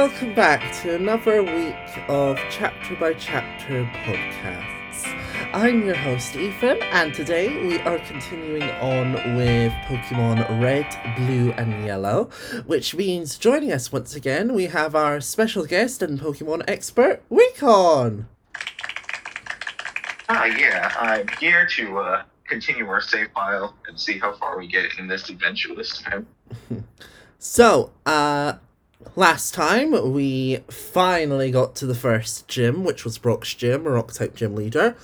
Welcome back to another week of Chapter by Chapter podcasts. I'm your host, Ethan, and today we are continuing on with Pokemon Red, Blue, and Yellow, which means joining us once again, we have our special guest and Pokemon expert, WiiCON. Ah, yeah, I'm here to uh, continue our save file and see how far we get in this adventure this time. So, uh, last time we finally got to the first gym, which was Brock's gym, a rock type gym leader.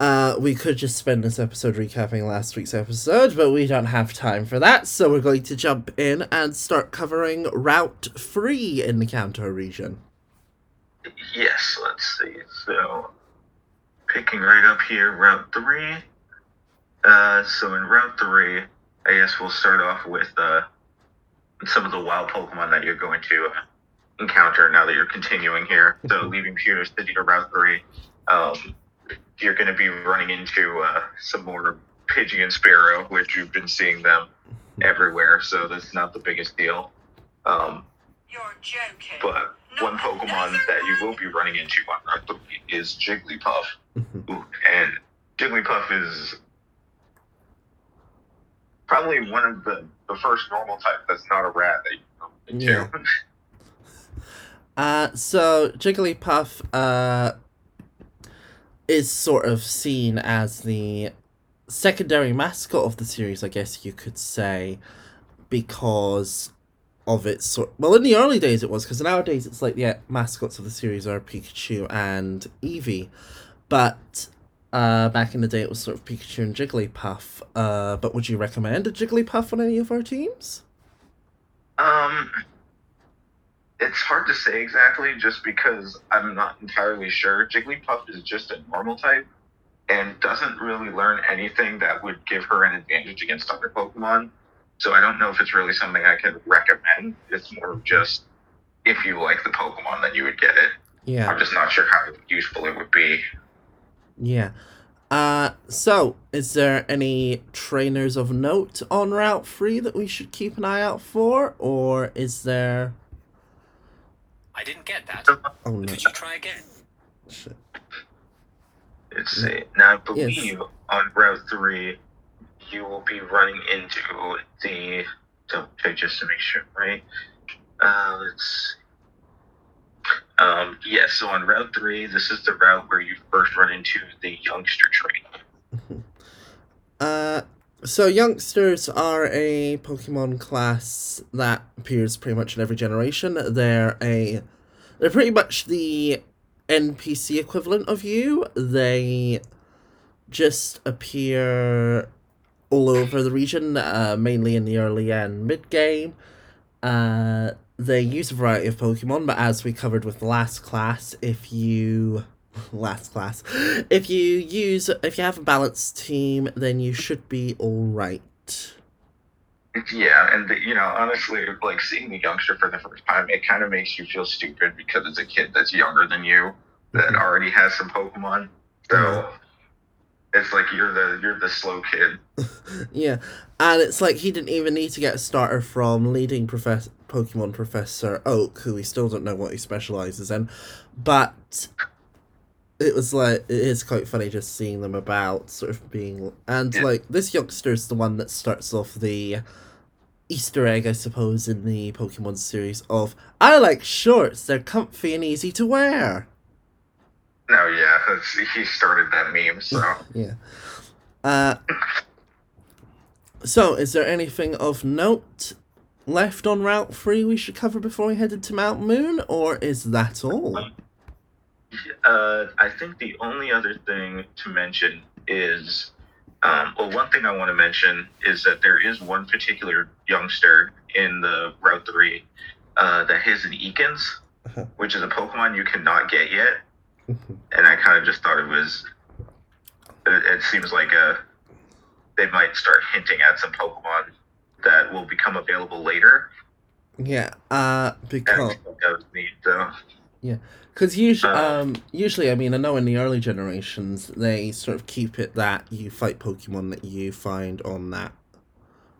Uh, we could just spend this episode recapping last week's episode, but we don't have time for that, so we're going to jump in and start covering Route 3 in the Kanto region. Yes, let's see. So, picking right up here, Route 3. Uh, so, in Route 3, I guess we'll start off with uh, some of the wild Pokemon that you're going to uh, encounter now that you're continuing here. So, leaving Pewter City to Route 3, um, you're going to be running into uh, some more Pidgey and Spearow, which you've been seeing them everywhere, so that's not the biggest deal. Um, You're joking. but one Pokemon that you will be running into on Route 3 is Jigglypuff. Ooh, and Jigglypuff is probably one of the, the first normal type that's not a rat that you run. Yeah. Uh, so Jigglypuff uh, is sort of seen as the secondary mascot of the series, I guess you could say, because of its sort. Well, in the early days it was, because nowadays it's like the uh, mascots of the series are Pikachu and Eevee, but. Uh, back in the day, it was sort of Pikachu and Jigglypuff. Uh, but would you recommend a Jigglypuff on any of our teams? Um, it's hard to say exactly just because I'm not entirely sure. Jigglypuff is just a normal type and doesn't really learn anything that would give her an advantage against other Pokemon. So I don't know if it's really something I could recommend. It's more of just if you like the Pokemon, then you would get it. Yeah. I'm just not sure how useful it would be. Yeah. Uh, so, is there any trainers of note on Route 3 that we should keep an eye out for? Or is there. I didn't get that. Oh no. Could you try again? Shit. Let's see. Now, I believe on Route 3, you will be running into the. Double check just to make sure, right? Uh, let's. Um, yes, so on Route 3, this is the route where you first run into the youngster train. Uh, so, youngsters are a Pokemon class that appears pretty much in every generation. They're a. They're pretty much the NPC equivalent of you. They just appear all over the region, uh, mainly in the early and mid game. Uh, they use a variety of Pokemon, but as we covered with last class, if you last class, if you use if you have a balanced team, then you should be all right. Yeah, and the, you know, honestly, like seeing the youngster for the first time, it kind of makes you feel stupid because it's a kid that's younger than you that Mhm. already has some Pokemon. So it's like you're the you're the slow kid. Yeah, and it's like he didn't even need to get a starter from leading profess- Pokemon Professor Oak, who we still don't know what he specializes in, but it was like it is quite funny just seeing them about, sort of being, and Yeah. like this youngster is the one that starts off the Easter egg, I suppose, in the Pokemon series of I like shorts; they're comfy and easy to wear. No, yeah, he started that meme. So Yeah. Uh, so, is there anything of note left on Route 3 we should cover before we headed to Mount Moon, or is that all? uh, I think the only other thing to mention is, um, well, one thing I want to mention is that there is one particular youngster in the Route Three uh, that has an Ekans, Uh-huh. which is a Pokemon you cannot get yet. and I kind of just thought it was. It, it seems like a, they might start hinting at some Pokemon that will become available later. yeah, uh, because neat. So cause usually, Uh. um, usually, I mean, I know in the early generations, they sort of keep it that you fight Pokemon that you find on that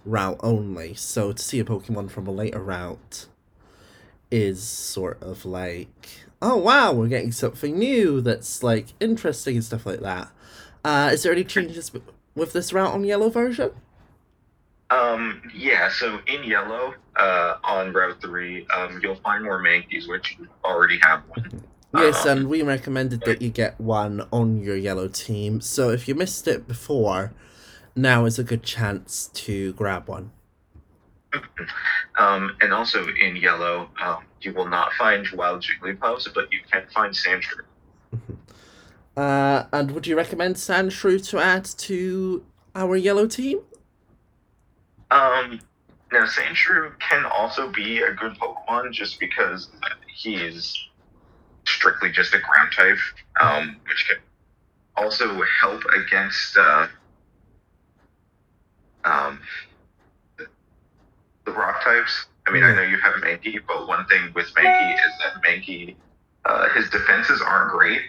route only. So to see a Pokemon from a later route is sort of like, oh wow, we're getting something new that's like interesting and stuff like that. Uh, is there any changes with this route on yellow version? Um, yeah, so in yellow, uh, on Route 3, um, you'll find more Mankeys, which you already have one. Yes, Um, and we recommended that you get one on your yellow team. So if you missed it before, now is a good chance to grab one. Um, and also in yellow, um, you will not find wild Jigglypuffs, but you can find Sandshrew. Uh, and would you recommend Sandshrew to add to our yellow team? Um, now Sandshrew can also be a good Pokemon just because he's strictly just a ground type, um, which can also help against uh, um, the, rock types. I mean, I know you have Mankey, but one thing with Mankey is that Mankey, uh, his defenses aren't great.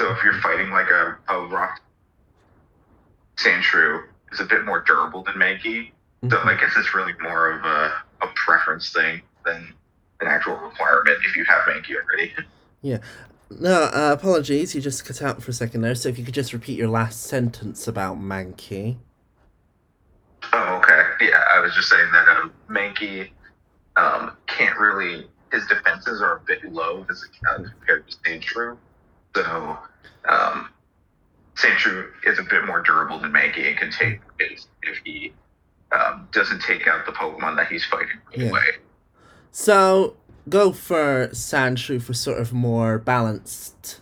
So if you're fighting like a, a rock, Sandshrew is a bit more durable than Mankey. So I guess it's really more of a, a preference thing than an actual requirement if you have Mankey already. Yeah. No, uh, apologies, you just cut out for a second there. So if you could just repeat your last sentence about Mankey. Oh, okay. Yeah, I was just saying that um, Mankey um, can't really. His defenses are a bit low as uh, compared to Sandshrew. So, um, Sandshrew is a bit more durable than Mankey and can take hits if he um, doesn't take out the Pokemon that he's fighting right Yeah. away. So go for Sandshrew for sort of more balanced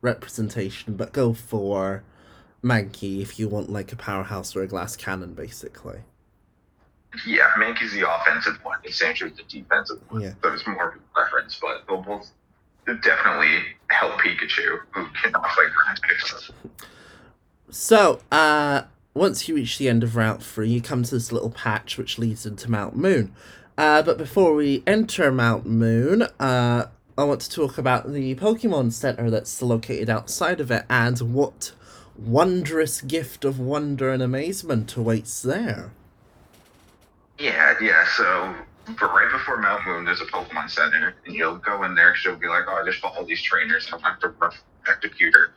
representation, but go for Mankey if you want like a powerhouse or a glass cannon, basically. Yeah, Mankey's the offensive one, and Sandshrew's the defensive one. Yeah. So it's more of a preference, but they'll both definitely help Pikachu, who cannot fight ground types. So, uh, once you reach the end of Route 3, you come to this little patch which leads into Mount Moon. Uh, but before we enter Mount Moon, uh, I want to talk about the Pokemon Center that's located outside of it and what wondrous gift of wonder and amazement awaits there. Yeah, yeah. So, but right before Mount Moon, there's a Pokemon Center, and you'll go in there. She'll be like, "Oh, I just fought all these trainers. I'm to protect a computer."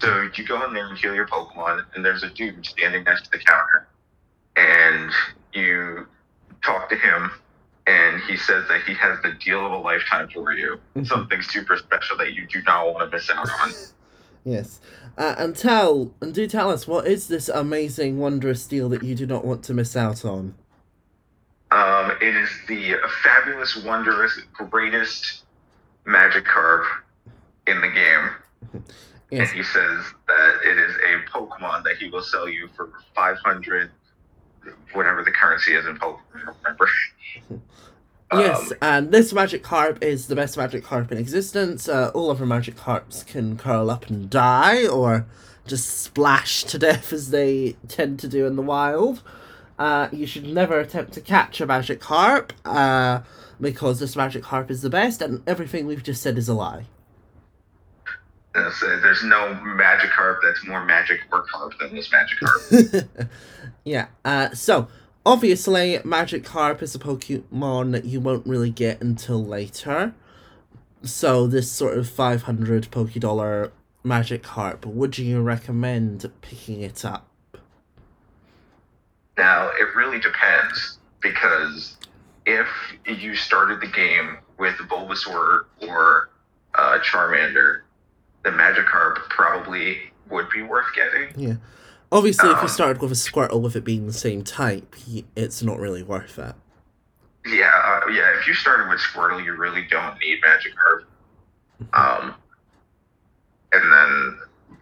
So you go in there and heal your Pokemon, and there's a dude standing next to the counter, and you talk to him, and he says that he has the deal of a lifetime for you. Something super special that you do not want to miss out on. Yes. Uh, and tell, and do tell us, what is this amazing, wondrous deal that you do not want to miss out on? Um, it is the fabulous, wondrous, greatest Magikarp in the game. Yes. And he says that it is a Pokemon that he will sell you for 500, whatever the currency is in Pokemon. Remember. Yes, Um, and this Magikarp is the best Magikarp in existence. Uh, all other Magikarps can curl up and die, or just splash to death as they tend to do in the wild. Uh, you should never attempt to catch a Magikarp, uh, because this Magikarp is the best, and everything we've just said is a lie. Uh, so there's no magic Magikarp that's more magic or carp than this magic Magikarp. yeah, uh, so obviously, magic Magikarp is a Pokemon that you won't really get until later. So, this sort of 500 Pokédollar Magikarp, would you recommend picking it up? now, it really depends because if you started the game with Bulbasaur or uh, Charmander, the Magikarp probably would be worth getting. Yeah. Obviously, if you Um. started with a Squirtle with it being the same type, it's not really worth it. Yeah, uh, yeah. If you started with Squirtle, you really don't need Magikarp. Um, and then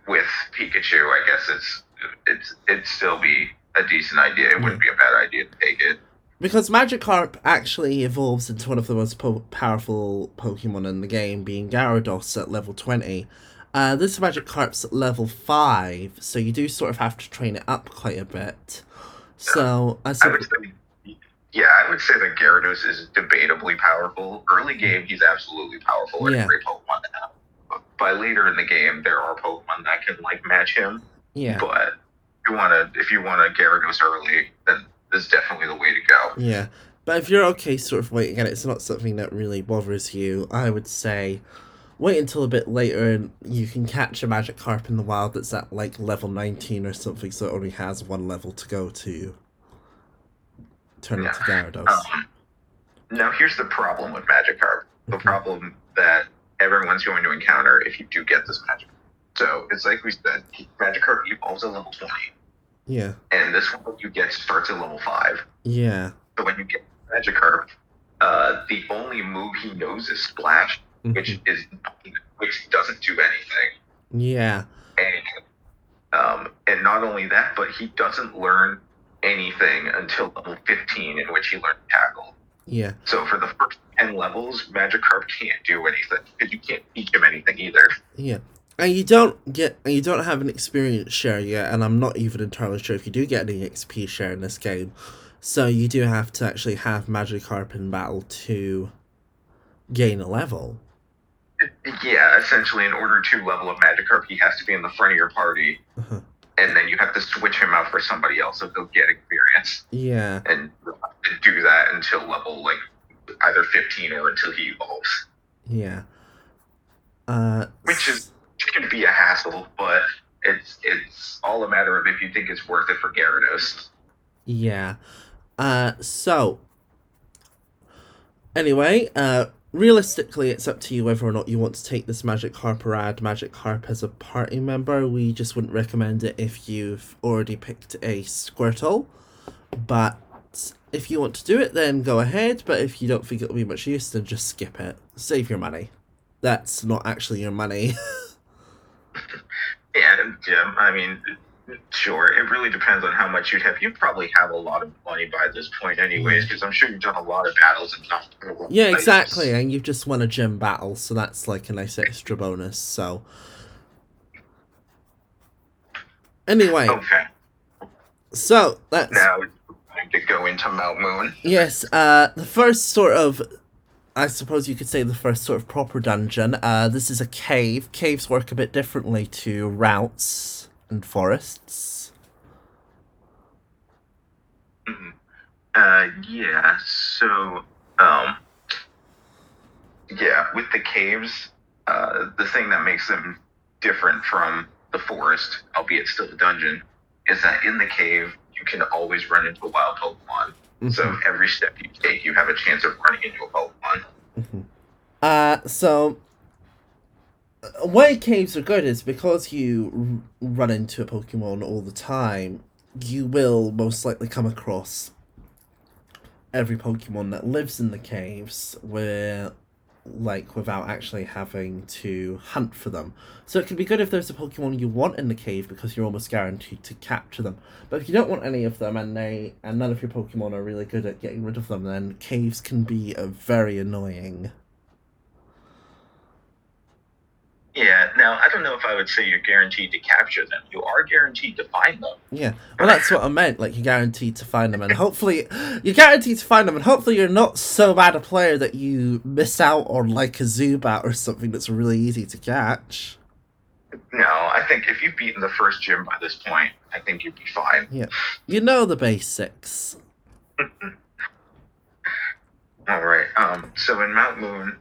with Pikachu, I guess it's it's it'd still be a decent idea. It wouldn't be a bad idea to take it. Because Magikarp actually evolves into one of the most po- powerful Pokemon in the game, being Gyarados at level 20. Uh, this Magikarp's at level 5, so you do sort of have to train it up quite a bit. So, I I would say, yeah, I would say that Gyarados is debatably powerful. Early game, he's absolutely powerful and Yeah. great Pokemon. But by later in the game, there are Pokemon that can like match him. yeah, But if you want to, if you want to Gyarados early, then this is definitely the way to go. yeah. But if you're okay sort of waiting and it's not something that really bothers you, I would say wait until a bit later and you can catch a Magikarp in the wild that's at like level 19 or something, so it only has one level to go to turn into Gyarados. Um, now, here's the problem with Magikarp. The Mhm. problem that everyone's going to encounter if you do get this Magikarp. So it's like we said, Magikarp evolves at level 20, Yeah, and this one you get starts at level 5. yeah. So when you get Magikarp, uh, the only move he knows is Splash, which mhm, is which doesn't do anything. Yeah, And um, and not only that, but he doesn't learn anything until level 15, in which he learns Tackle. yeah. So for the first 10 levels, Magikarp can't do anything because you can't teach him anything either. Yeah. And you don't get and you don't have an experience share yet, and I'm not even entirely sure if you do get any XP share in this game. So you do have to actually have Magikarp in battle to gain a level. Yeah, essentially, in order to level up Magikarp, he has to be in the front of your party, Uh-huh. and then you have to switch him out for somebody else so he'll get experience. Yeah, And do that until level, like, either 15 or until he evolves. yeah. Uh Which is- can be a hassle, but it's it's all a matter of if you think it's worth it for Gyarados. Yeah. Uh so anyway, uh realistically it's up to you whether or not you want to take this Magikarp or add Magikarp as a party member. We just wouldn't recommend it if you've already picked a Squirtle. But if you want to do it then go ahead, but if you don't think it'll be much use then just skip it. Save your money. That's not actually your money. yeah, yeah, I mean, sure, it really depends on how much you'd have. You probably have a lot of money by this point, anyways, because I'm sure you've done a lot of battles and stuff. Yeah, exactly. And you've just won a gym battle, so that's like a nice extra bonus. So, anyway, Okay, so that's now to go into Mount Moon. yes. Uh, the first sort of, I suppose you could say, the first sort of proper dungeon. Uh, this is a cave. Caves work a bit differently to routes and forests. Mhm. Uh, yeah. So, um, yeah, with the caves, uh, the thing that makes them different from the forest, albeit still a dungeon, is that in the cave you can always run into a wild Pokemon. So Mhm. every step you take, you have a chance of running into a Pokemon. Mhm. Uh, so why caves are good is because you run into a Pokemon all the time, you will most likely come across every Pokemon that lives in the caves where like without actually having to hunt for them. So it can be good if there's a Pokemon you want in the cave because you're almost guaranteed to capture them. But if you don't want any of them and they and none of your Pokemon are really good at getting rid of them, then caves can be a very annoying. Yeah. Now I don't know if I would say you're guaranteed to capture them. You are guaranteed to find them. Yeah, well, that's what I meant. Like, you're guaranteed to find them, and hopefully, you're guaranteed to find them, and hopefully, you're not so bad a player that you miss out on like a Zubat or something that's really easy to catch. No, I think if you've beaten the first gym by this point, I think you'd be fine. Yeah. You know the basics. All right. Um. So in Mount Moon,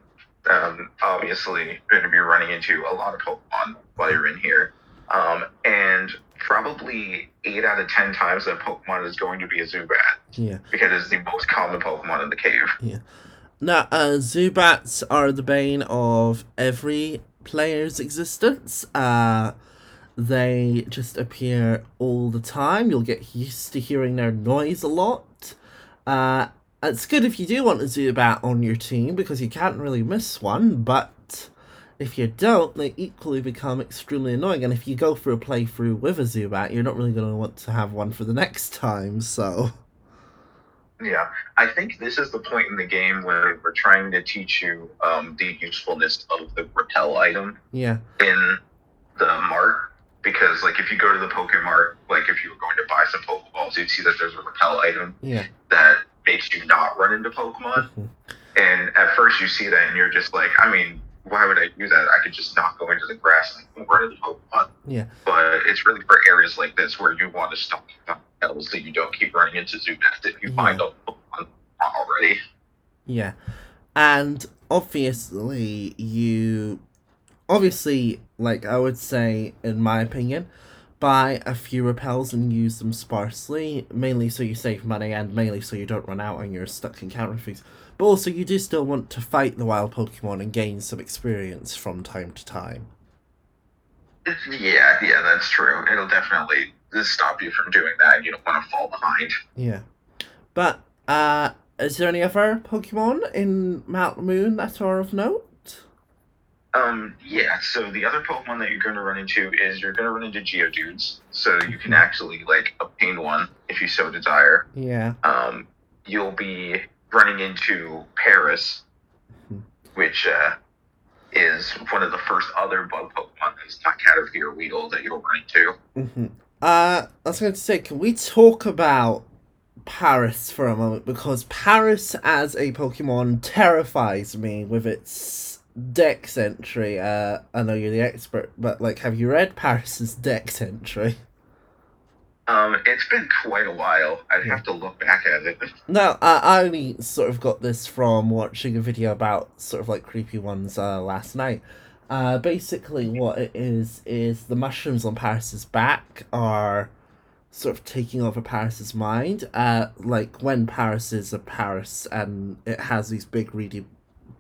um, obviously you're going to be running into a lot of Pokemon while you're in here. Um, and probably eight out of ten times that Pokemon is going to be a Zubat Yeah. because it's the most common Pokemon in the cave. Yeah. Now, uh, Zubats are the bane of every player's existence. Uh, they just appear all the time. You'll get used to hearing their noise a lot. Uh, it's good if you do want a Zubat on your team because you can't really miss one, but if you don't, they equally become extremely annoying. And if you go for a playthrough with a Zubat, you're not really going to want to have one for the next time, so. Yeah, I think this is the point in the game where we're trying to teach you um, the usefulness of the repel item Yeah. in the mart because like if you go to the Pokemart, like if you were going to buy some Pokeballs, you'd see that there's a repel item Yeah. that makes you not run into Pokemon. Mhm. And at first you see that and you're just like, I mean, why would I do that? I could just not go into the grass and run into Pokemon. Yeah. But it's really for areas like this where you want to stop repels so you don't keep running into Zubat if you find a Pokemon already. Yeah. And obviously, you. Obviously, like I would say, in my opinion, buy a few repels and use them sparsely, mainly so you save money and mainly so you don't run out and you're stuck encountering things. But also, you do still want to fight the wild Pokemon and gain some experience from time to time. Yeah, yeah, that's true. It'll definitely stop you from doing that. You don't want to fall behind. Yeah. But, uh, is there any other Pokemon in Mount Moon that are of note? Um, yeah, so the other Pokemon that you're going to run into is you're going to run into Geodudes. So you can actually, like, obtain one if you so desire. Yeah. Um, you'll be running into Paras, which, uh, is one of the first other bug Pokemon that's not Caterpie or Weedle that you'll run into. hmm Uh, I was going to say, can we talk about Paras for a moment? Because Paras as a Pokemon terrifies me with its Dex entry. Uh, I know you're the expert, but like, have you read Paras's Dex entry? Um, it's been quite a while. I'd have to look back at it. No, I, I only sort of got this from watching a video about sort of like creepy ones uh, last night. Uh, basically, what it is is the mushrooms on Paras's back are sort of taking over Paras's mind. Uh, like when Paras is a Paras and it has these big, really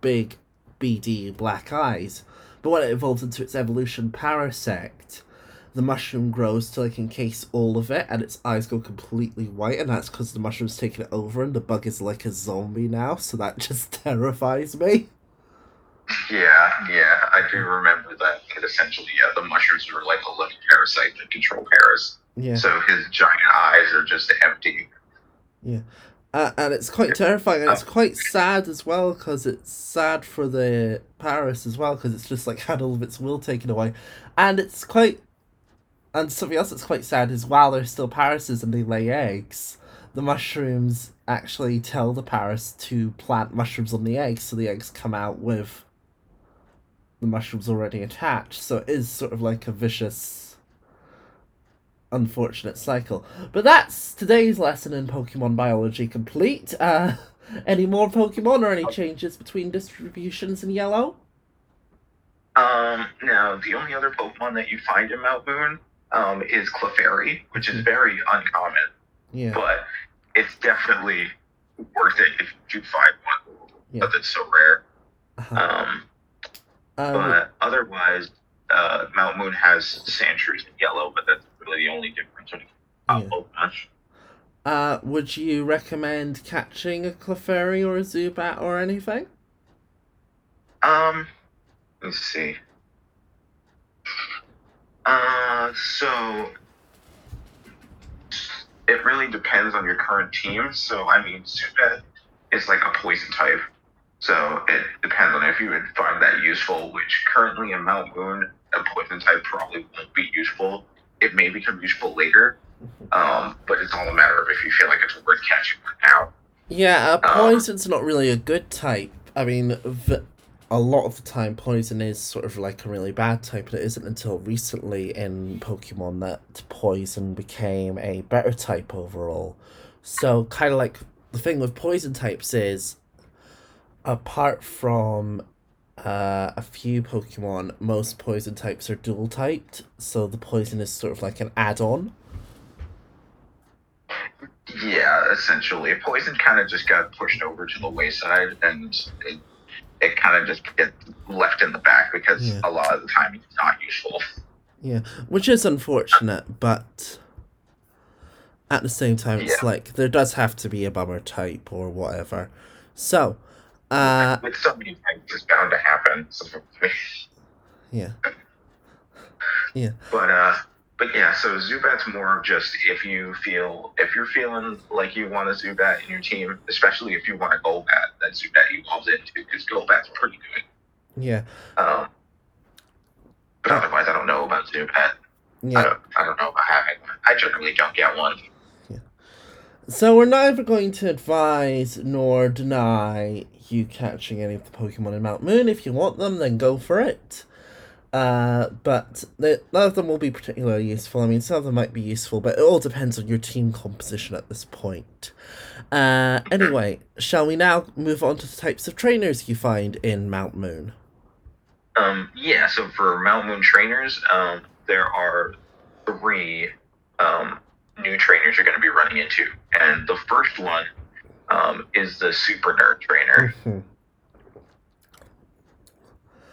big, beady black eyes. But when it evolves into its evolution Parasect, the mushroom grows to like encase all of it and its eyes go completely white and that's because the mushroom's taken it over and the bug is like a zombie now so that just terrifies me Yeah, yeah, I do remember that. And essentially, yeah, the mushrooms are like a living parasite that control Paras. yeah So his giant eyes are just empty. Uh, and it's quite terrifying and it's quite sad as well because it's sad for the Paras as well because it's just like had all of its will taken away. And it's quite and something else that's quite sad is while they're still Parases and they lay eggs. The mushrooms actually tell the Paras to plant mushrooms on the eggs so the eggs come out with the mushrooms already attached. So it is sort of like a vicious unfortunate cycle but that's today's lesson in Pokemon biology complete. Uh, any more Pokemon or any changes between distributions in yellow? Um, now, the only other Pokemon that you find in Mount Moon um, is Clefairy, which is very uncommon, Yeah. but it's definitely worth it if you do find one. Yeah. But it's so rare. Uh-huh. Um, Um, but otherwise, uh, Mount Moon has Sandshrews in yellow, but that's the only difference when it Yeah. uh, would you recommend catching a Clefairy or a Zubat or anything? Um, let's see. Uh, so it really depends on your current team. So I mean, Zubat is like a poison type. So it depends on if you would find that useful. Which currently in Mount Moon, a poison type probably won't be useful. It may become useful later. Um, but it's all a matter of if you feel like it's worth catching right now. Yeah, uh, Um, poison's not really a good type. I mean, v- a lot of the time, poison is sort of like a really bad type, and it isn't until recently in Pokemon that poison became a better type overall. So, kind of like the thing with poison types is, apart from uh, a few Pokemon, most poison types are dual typed, so the poison is sort of like an add on. Yeah, essentially. Poison kind of just got pushed over to the wayside and it, it kind of just gets left in the back because Yeah. a lot of the time it's not useful. Yeah, which is unfortunate, but at the same time, it's Yeah. like there does have to be a bummer type or whatever. So, uh, With so many things, it's bound to happen. So, yeah, but, uh, but yeah, so Zubat's more of just if you feel, if you're feeling like you want a Zubat in your team, especially if you want a Golbat, that Zubat evolves into because Golbat's pretty good. yeah, Um, but otherwise, I don't know about Zubat. I yeah. don't, I don't know about having. I generally don't get one. So we're neither going to advise nor deny you catching any of the Pokemon in Mount Moon. If you want them, then go for it. Uh, but the, none of them will be particularly useful. I mean, some of them might be useful, but it all depends on your team composition at this point. Uh, anyway, shall we now move on to the types of trainers you find in Mount Moon? Um, yeah, so for Mount Moon trainers, um, there are three um, new trainers you're going to be running into. And the first one um, is the Super Nerd Trainer, Mhm.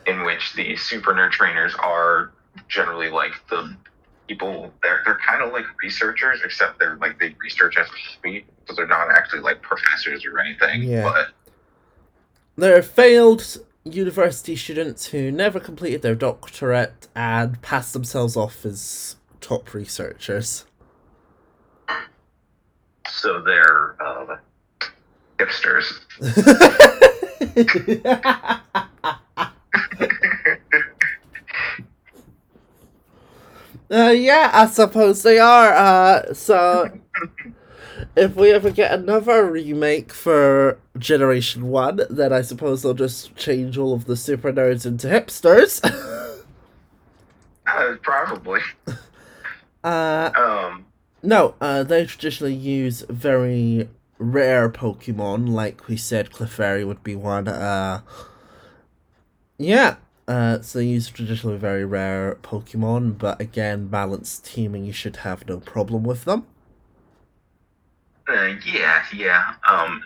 in which the Super Nerd Trainers are generally like the people, they're, they're kind of like researchers, except they're like they research as a hobby, so they're not actually like professors or anything. Yeah. But They're failed university students who never completed their doctorate and passed themselves off as top researchers. So they're uh, hipsters. Uh, yeah, I suppose they are. Uh, so if we ever get another remake for Generation One, then I suppose they'll just change all of the super nerds into hipsters. Uh, probably. uh, Um, no, uh, they traditionally use very rare Pokemon, like we said, Clefairy would be one. Uh, yeah, uh, so they use traditionally very rare Pokemon, but again, balanced teaming, you should have no problem with them. Uh, yeah, yeah. Um,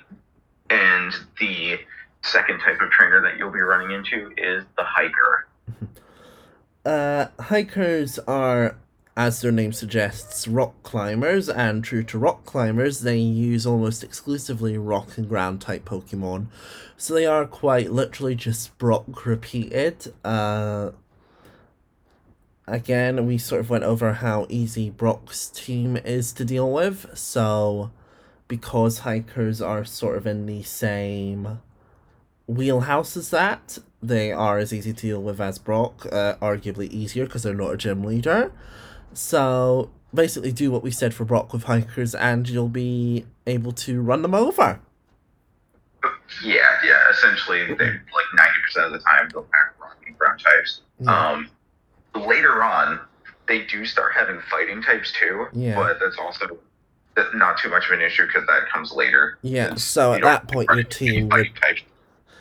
and the second type of trainer that you'll be running into is the hiker. Uh, hikers are, as their name suggests, rock climbers, and true to rock climbers, they use almost exclusively rock and ground type Pokemon. So they are quite literally just Brock repeated. Uh, again, we sort of went over how easy Brock's team is to deal with, so because hikers are sort of in the same wheelhouse as that, they are as easy to deal with as Brock, uh, arguably easier because they're not a gym leader. So basically, do what we said for Brock with hikers, and you'll be able to run them over. Yeah, yeah. Essentially, they like ninety percent of the time they'll pack rock and ground types. Yeah. Um, later on, they do start having fighting types too. Yeah. But that's also that's not too much of an issue because that comes later. Yeah, so at that point, your team would.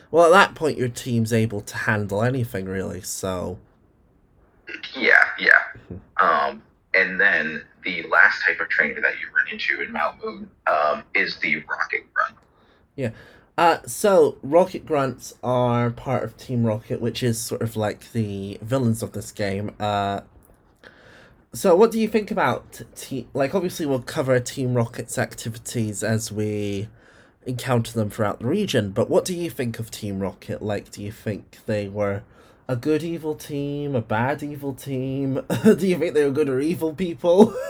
Well, at that point, your team's able to handle anything really. So Yeah, yeah. Um, and then the last type of trainer that you run into in Mount Moon um, is the Rocket Grunt. Yeah. Uh, so Rocket Grunts are part of Team Rocket, which is sort of like the villains of this game. Uh, so what do you think about team? Like, obviously, we'll cover Team Rocket's activities as we encounter them throughout the region. But what do you think of Team Rocket? Like, do you think they were a good evil team, a bad evil team? do you think they were good or evil people?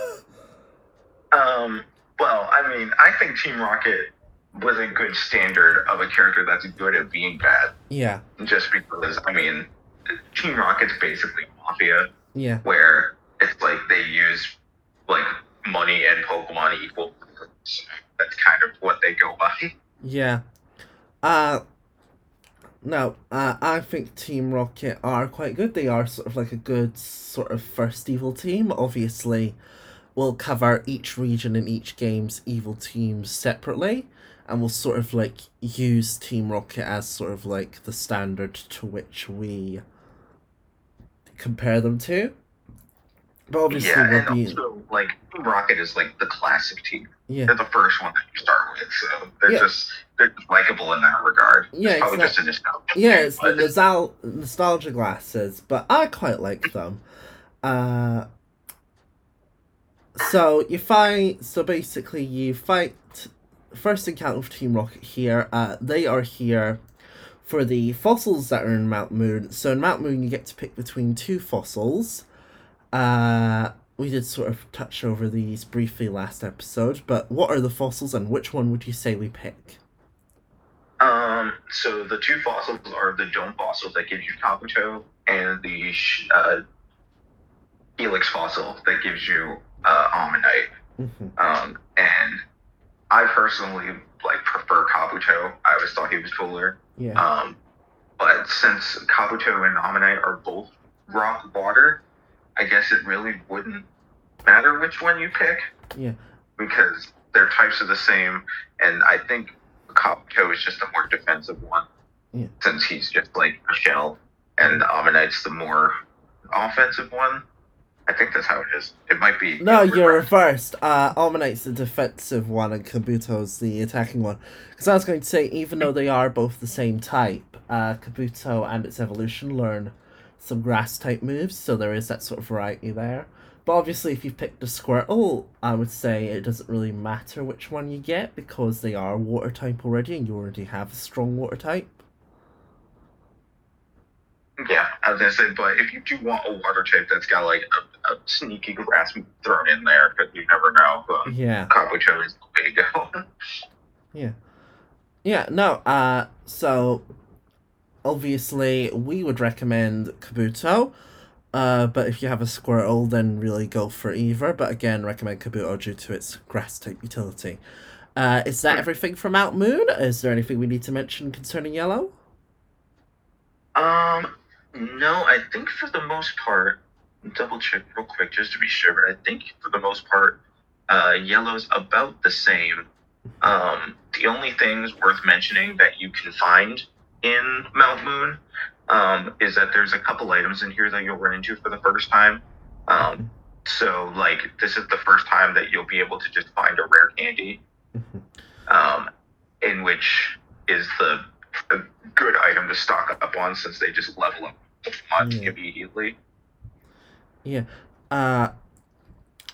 Um, well, I mean, I think Team Rocket was a good standard of a character that's good at being bad. yeah, Just because, I mean, Team Rocket's basically mafia, yeah. where it's like they use like money and Pokemon equal. That's kind of what they go by. Yeah. Uh no, uh, I think Team Rocket are quite good. They are sort of like a good sort of first evil team. Obviously, we'll cover each region in each game's evil teams separately, and we'll sort of like use Team Rocket as sort of like the standard to which we compare them to. But obviously, yeah, we'll and be also like Rocket is like the classic team. yeah. They're the first one that you start with, so they're Yeah. just they're likable in that regard. Yeah, it's probably just a nostalgia. Yeah, it's the nostal- nostalgia glasses, but I quite like them. Uh, so you fight. So basically, you fight. First encounter with Team Rocket here. Uh, they are here for the fossils that are in Mount Moon. So in Mount Moon, you get to pick between two fossils. Uh, we did sort of touch over these briefly last episode, but what are the fossils and which one would you say we pick? Um, so the two fossils are the dome fossil that gives you Kabuto, and the uh, Helix fossil that gives you uh, Omanyte. Mhm. Um, and I personally like prefer Kabuto. I always thought he was cooler. Yeah. Um, but since Kabuto and Omanyte are both rock water, I guess it really wouldn't matter which one you pick. Yeah. Because their types are the same, and I think Kabuto is just a more defensive one. Yeah. Since he's just like a shell, and Omanyte's the more offensive one. I think that's how it is. It might be. No, you're reversed. Uh, Omanyte's the defensive one and Kabuto's the attacking one. Because I was going to say, even though they are both the same type, uh, Kabuto and its evolution learn some grass type moves, so there is that sort of variety there. But obviously, if you picked a Squirtle, I would say it doesn't really matter which one you get because they are water type already, and you already have a strong water type. Yeah, as I was gonna say, but if you do want a water type that's got like a, a sneaky grass thrown in there, because you never know, but Yeah. Kabuto is the way to go. Yeah, no, uh, so obviously we would recommend Kabuto, uh, but if you have a Squirtle, then really go for either. But again, recommend Kabuto due to its grass type utility. Uh, is that everything from Mount Moon? Is there anything we need to mention concerning Yellow? Um, no, I think for the most part, double check real quick just to be sure, but I think for the most part, uh, yellow's about the same. Um, the only things worth mentioning that you can find in Mount Moon um, is that there's a couple items in here that you'll run into for the first time. Um, so, like, this is the first time that you'll be able to just find a rare candy, um, in which is the a good item to stock up on since they just level up much Yeah. immediately. Yeah. Uh,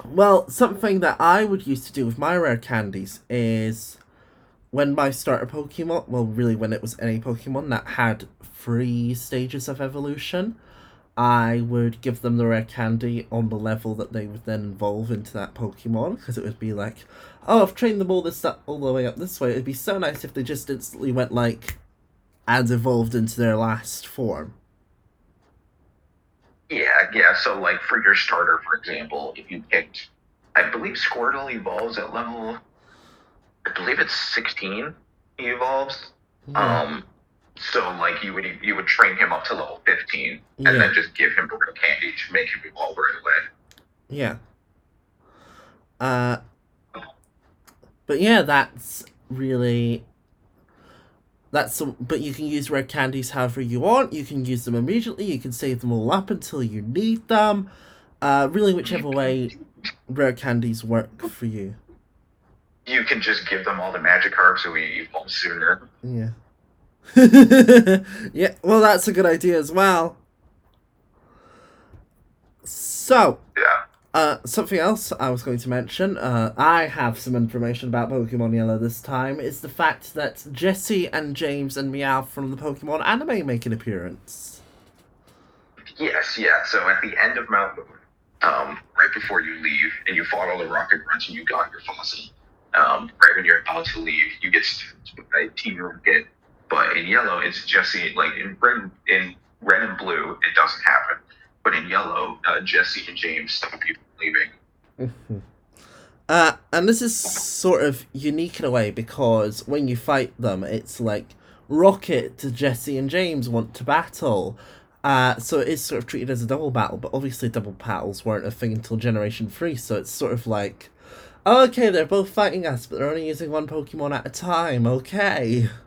well, something that I would used to do with my rare candies is when my starter Pokemon, well, really when it was any Pokemon that had three stages of evolution, I would give them the rare candy on the level that they would then evolve into that Pokemon because it would be like, oh, I've trained them all this up, all the way up this way. It'd be so nice if they just instantly went like and evolved into their last form. Yeah, yeah. So, like for your starter, for example, if you picked, I believe Squirtle evolves at level, I believe it's sixteen. He evolves. Yeah. Um, so like you would you would train him up to level fifteen, and Yeah. then just give him rare candy to make him evolve right away. Yeah. Uh, but yeah, that's really. That's some, but you can use rare candies however you want. You can use them immediately. You can save them all up until you need them. Uh, really, whichever way rare candies work for you. You can just give them all the magic herbs so he evolves sooner. Yeah. yeah, well, that's a good idea as well. So, Yeah. Uh, something else I was going to mention, uh, I have some information about Pokemon Yellow this time, is the fact that Jessie and James and Meowth from the Pokemon anime make an appearance. Yes, yeah. So at the end of Mount Moon, um, right before you leave, and you fought all the rocket grunts and you got your fossil, um, right when you're about to leave, you get by a Team Rocket. But in yellow, it's Jessie. Like in red, in red and blue, it doesn't happen. But in yellow, uh, Jessie and James stop you leaving. Uh, and this is sort of unique in a way because when you fight them, it's like Rocket to Jessie and James want to battle. Uh, so it is sort of treated as a double battle, but obviously double battles weren't a thing until Generation 3, so it's sort of like, okay, they're both fighting us, but they're only using one Pokemon at a time, okay.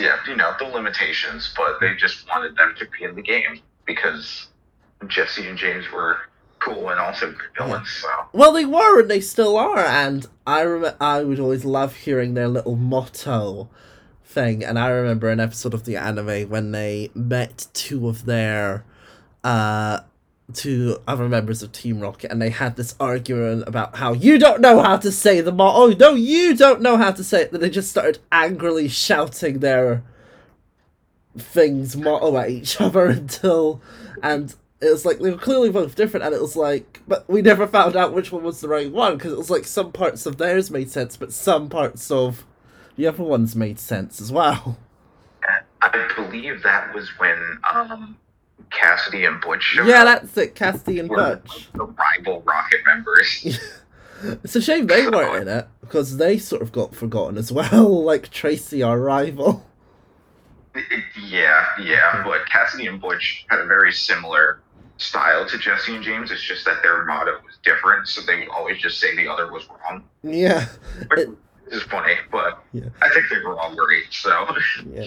Yeah, you know the limitations, but they just wanted them to be in the game because Jessie and James were cool and also good villains. So Well, they were and they still are, and I rem- I would always love hearing their little motto thing. And I remember an episode of the anime when they met two of their uh two other members of Team Rocket, and they had this argument about how you don't know how to say the motto. Oh no, you don't know how to say it. Then they just started angrily shouting their things motto at each other until and it was like they were clearly both different and it was like but we never found out which one was the right one because it was like some parts of theirs made sense but some parts of the other ones made sense as well I believe that was when um, Cassidy and Butch yeah that's it Cassidy and Butch the rival Rocket members. it's a shame they weren't in it because they sort of got forgotten as well like Tracy our rival Yeah, yeah, but Cassidy and Butch had a very similar style to Jessie and James. It's just that their motto was different, so they would always just say the other was wrong. Yeah. this is funny, but Yeah. I think they were all great. So, Yeah.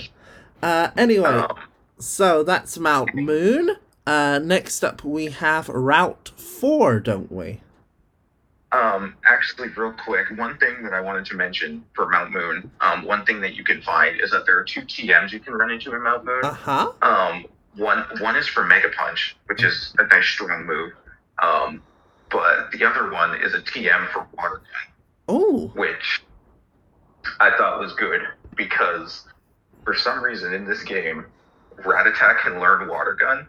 Uh, anyway, um, so that's Mount Moon. Uh, next up we have Route 4, don't we? um, actually, real quick, one thing that I wanted to mention for Mount Moon, um, one thing that you can find is that there are two TMs you can run into in Mount Moon. Uh huh. Um, one one is for Mega Punch, which is a nice strong move. Um, but the other one is a TM for Water Gun, Oh. which I thought was good because for some reason in this game, Rattata can learn Water Gun.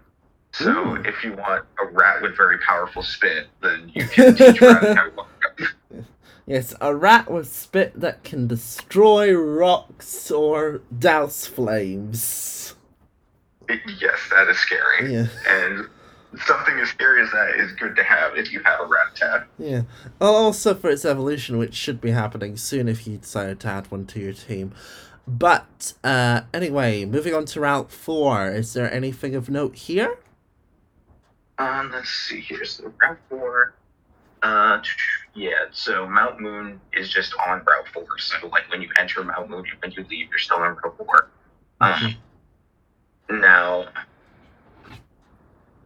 So Ooh. if you want a rat with very powerful spit, then you can teach Rattata Water Gun. Yes, a rat with spit that can destroy rocks or douse flames. yes, that is scary. Yeah. And something as scary as that is good to have if you have a Rattata. Yeah. Also for its evolution, which should be happening soon if you decide to add one to your team. But uh, anyway, moving on to Route 4. Is there anything of note here? Um, let's see here. So Route Four. Uh, yeah. So Mount Moon is just on Route Four. So like when you enter Mount Moon, when you leave, you're still on Route Four. Um, now,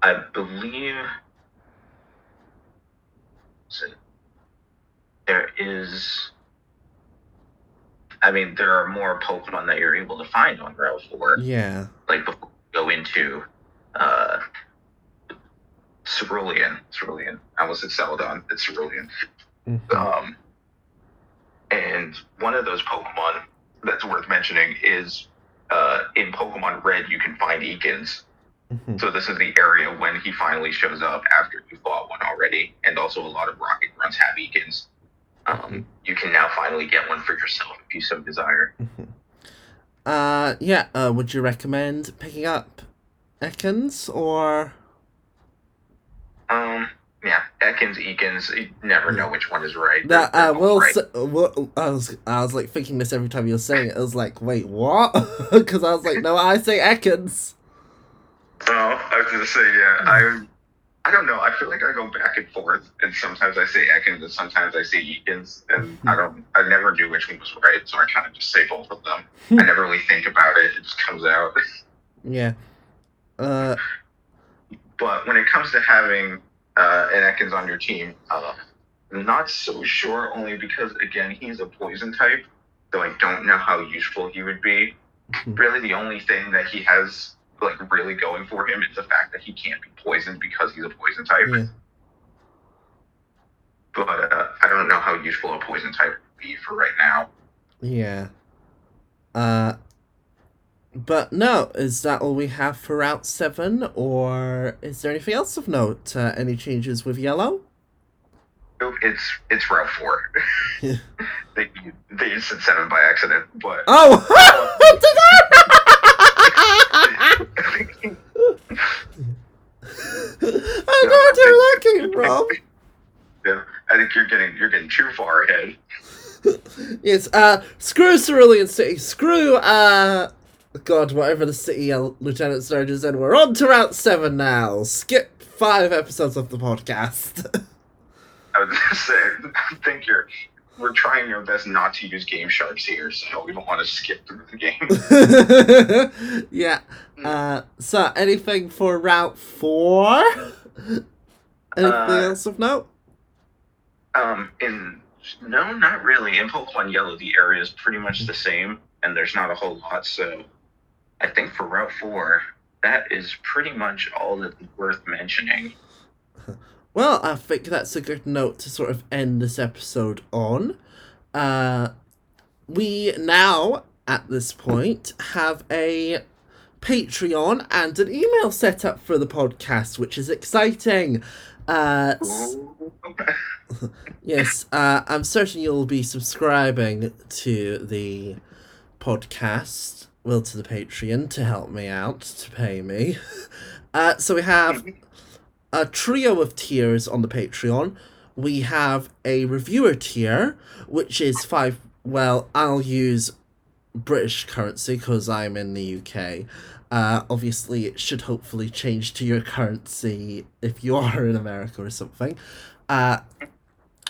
I believe. So there is. I mean, there are more Pokemon that you're able to find on Route Four Yeah. like before go into uh Cerulean. Cerulean. I almost said Celadon. It's Cerulean. Mhm. Um and one of those Pokemon that's worth mentioning is uh in Pokemon Red you can find Eakins. Mhm. So this is the area when he finally shows up after you fought one already, and also a lot of Rocket runs have Eakins. Um, you can now finally get one for yourself if you so desire. Mhm. Uh, yeah, uh, would you recommend picking up Ekans or. Um, yeah, Ekans, Eakins, you never know which one is right. That uh, will right. s- will I was I was like thinking this every time you were saying it. I was like, wait, what? Because I was like, no, I say Ekans. Oh, I was gonna say, yeah, I, I don't know. I feel like I go back and forth, and sometimes I say Ekans, and sometimes I say Eakins, and I don't, I never knew which one was right, so I kind of just say both of them. I never really think about it; it just comes out. Yeah. Uh, But when it comes to having uh, an Ekans on your team, uh, I'm not so sure. Only because again, he's a poison type, so I don't know how useful he would be. Mhm. Really, the only thing that he has like really going for him is the fact that he can't be poisoned because he's a poison type. yeah. But uh, I don't know how useful a poison type would be for right now. Yeah. Uh, but no, is that all we have for Route 7, or is there anything else of note? Uh, any changes with Yellow? Nope, It's it's Route Four. Yeah. they they just said seven by accident, but Oh! I know what you're looking from! yeah, I think you're getting you're getting too far ahead. Yes, uh, screw Cerulean City, screw, uh, God, whatever the city uh, Lieutenant Sturgeon said, we're on to Route 7 now. Skip five episodes of the podcast. I was gonna say, I think you're we're trying our best not to use GameSharks here, so we don't want to skip through the game. yeah, uh, so anything for Route 4? Anything Uh, else of note? Um, in no, not really. In Pokemon Yellow, the area is pretty much the same, and there's not a whole lot. So, I think for Route Four, that is pretty much all that is worth mentioning. Well, I think that's a good note to sort of end this episode on. Uh, we now, at this point, have a Patreon and an email set up for the podcast, which is exciting. Uh, yes, uh, I'm certain you'll be subscribing to the podcast, well, to the Patreon to help me out, to pay me. Uh, so we have a trio of tiers on the Patreon. We have a reviewer tier, which is five. Well, I'll use British currency because I'm in the UK. Uh, obviously, it should hopefully change to your currency if you are in America or something. Uh,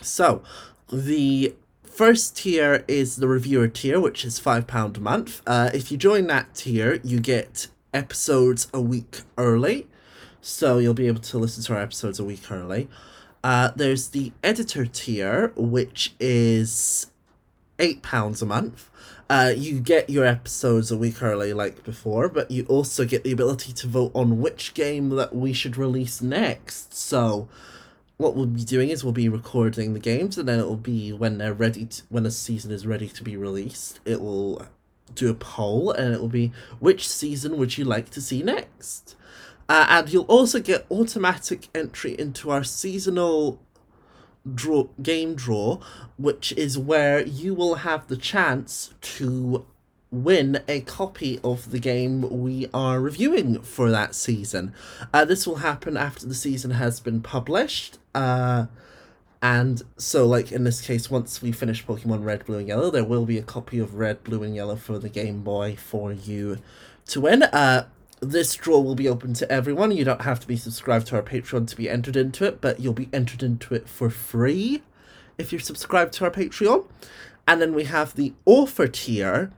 so, the first tier is the reviewer tier, which is £5 a month. Uh, if you join that tier, you get episodes a week early. So, you'll be able to listen to our episodes a week early. Uh, there's the editor tier, which is £8 a month. Uh, you get your episodes a week early, like before, but you also get the ability to vote on which game that we should release next. So, what we'll be doing is we'll be recording the games, and then it will be when they're ready. To, when a season is ready to be released, it will do a poll, and it will be which season would you like to see next. Uh, and you'll also get automatic entry into our seasonal draw game draw, which is where you will have the chance to win a copy of the game we are reviewing for that season. Uh, this will happen after the season has been published. Uh, and so, like in this case, once we finish Pokemon Red, Blue, and Yellow, there will be a copy of Red, Blue, and Yellow for the Game Boy for you to win. Uh, this draw will be open to everyone. You don't have to be subscribed to our Patreon to be entered into it, but you'll be entered into it for free if you're subscribed to our Patreon. And then we have the offer tier,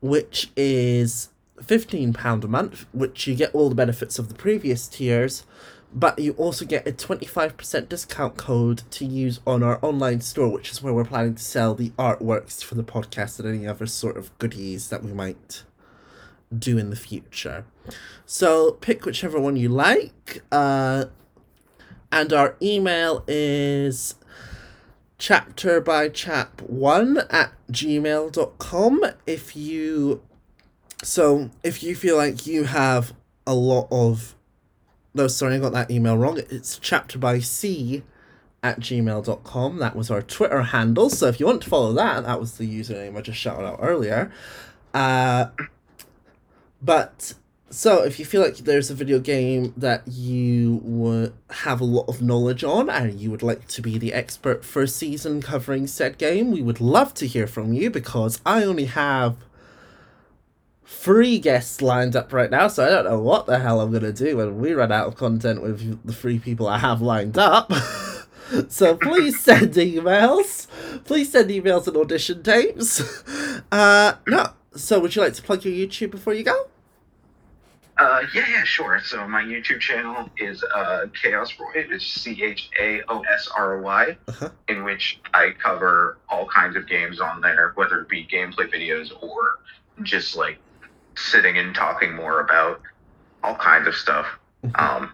which is £15 a month, which you get all the benefits of the previous tiers, but you also get a 25% discount code to use on our online store, which is where we're planning to sell the artworks for the podcast and any other sort of goodies that we might do in the future. So pick whichever one you like. Uh, and our email is chapter by chap one at gmail.com if you so if you feel like you have a lot of no sorry i got that email wrong it's chapter by c at gmail.com that was our twitter handle so if you want to follow that that was the username i just shouted out earlier uh but so if you feel like there's a video game that you would have a lot of knowledge on and you would like to be the expert for a season covering said game, we would love to hear from you because I only have three guests lined up right now, so I don't know what the hell I'm gonna do when we run out of content with the three people I have lined up. so please send emails. Please send emails and audition tapes. Uh no. So would you like to plug your YouTube before you go? Uh, yeah, yeah, sure. So my YouTube channel is uh, Chaos Roy. It's C H A O S R O Y, Uh-huh. in which I cover all kinds of games on there, whether it be gameplay videos or just like sitting and talking more about all kinds of stuff. Um,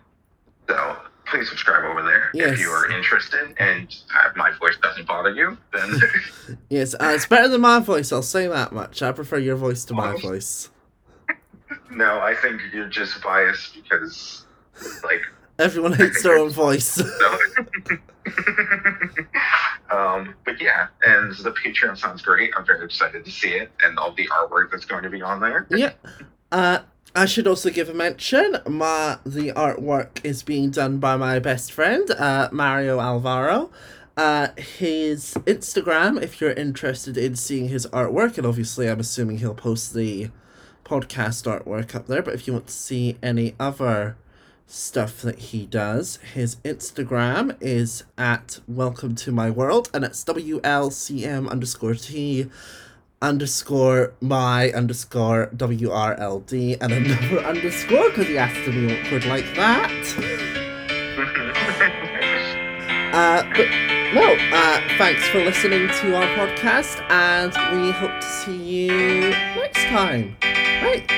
so please subscribe over there Yes. if you are interested and my voice doesn't bother you. Then Yes, uh, it's better than my voice, I'll say that much. I prefer your voice to my voice. No, I think you're just biased because like Everyone hates their own voice. Um, but yeah, and the Patreon sounds great. I'm very excited to see it and all the artwork that's going to be on there. yeah. Uh, I should also give a mention. My the artwork is being done by my best friend, uh, Mario Alvaro. Uh, his Instagram, if you're interested in seeing his artwork, and obviously I'm assuming he'll post the podcast artwork up there. But if you want to see any other stuff that he does, his Instagram is at Welcome to My World, and it's WLCM underscore T underscore my underscore WRLD and another underscore because he has to be awkward like that. Uh, but no, uh, thanks for listening to our podcast, and we hope to see you next time. Right.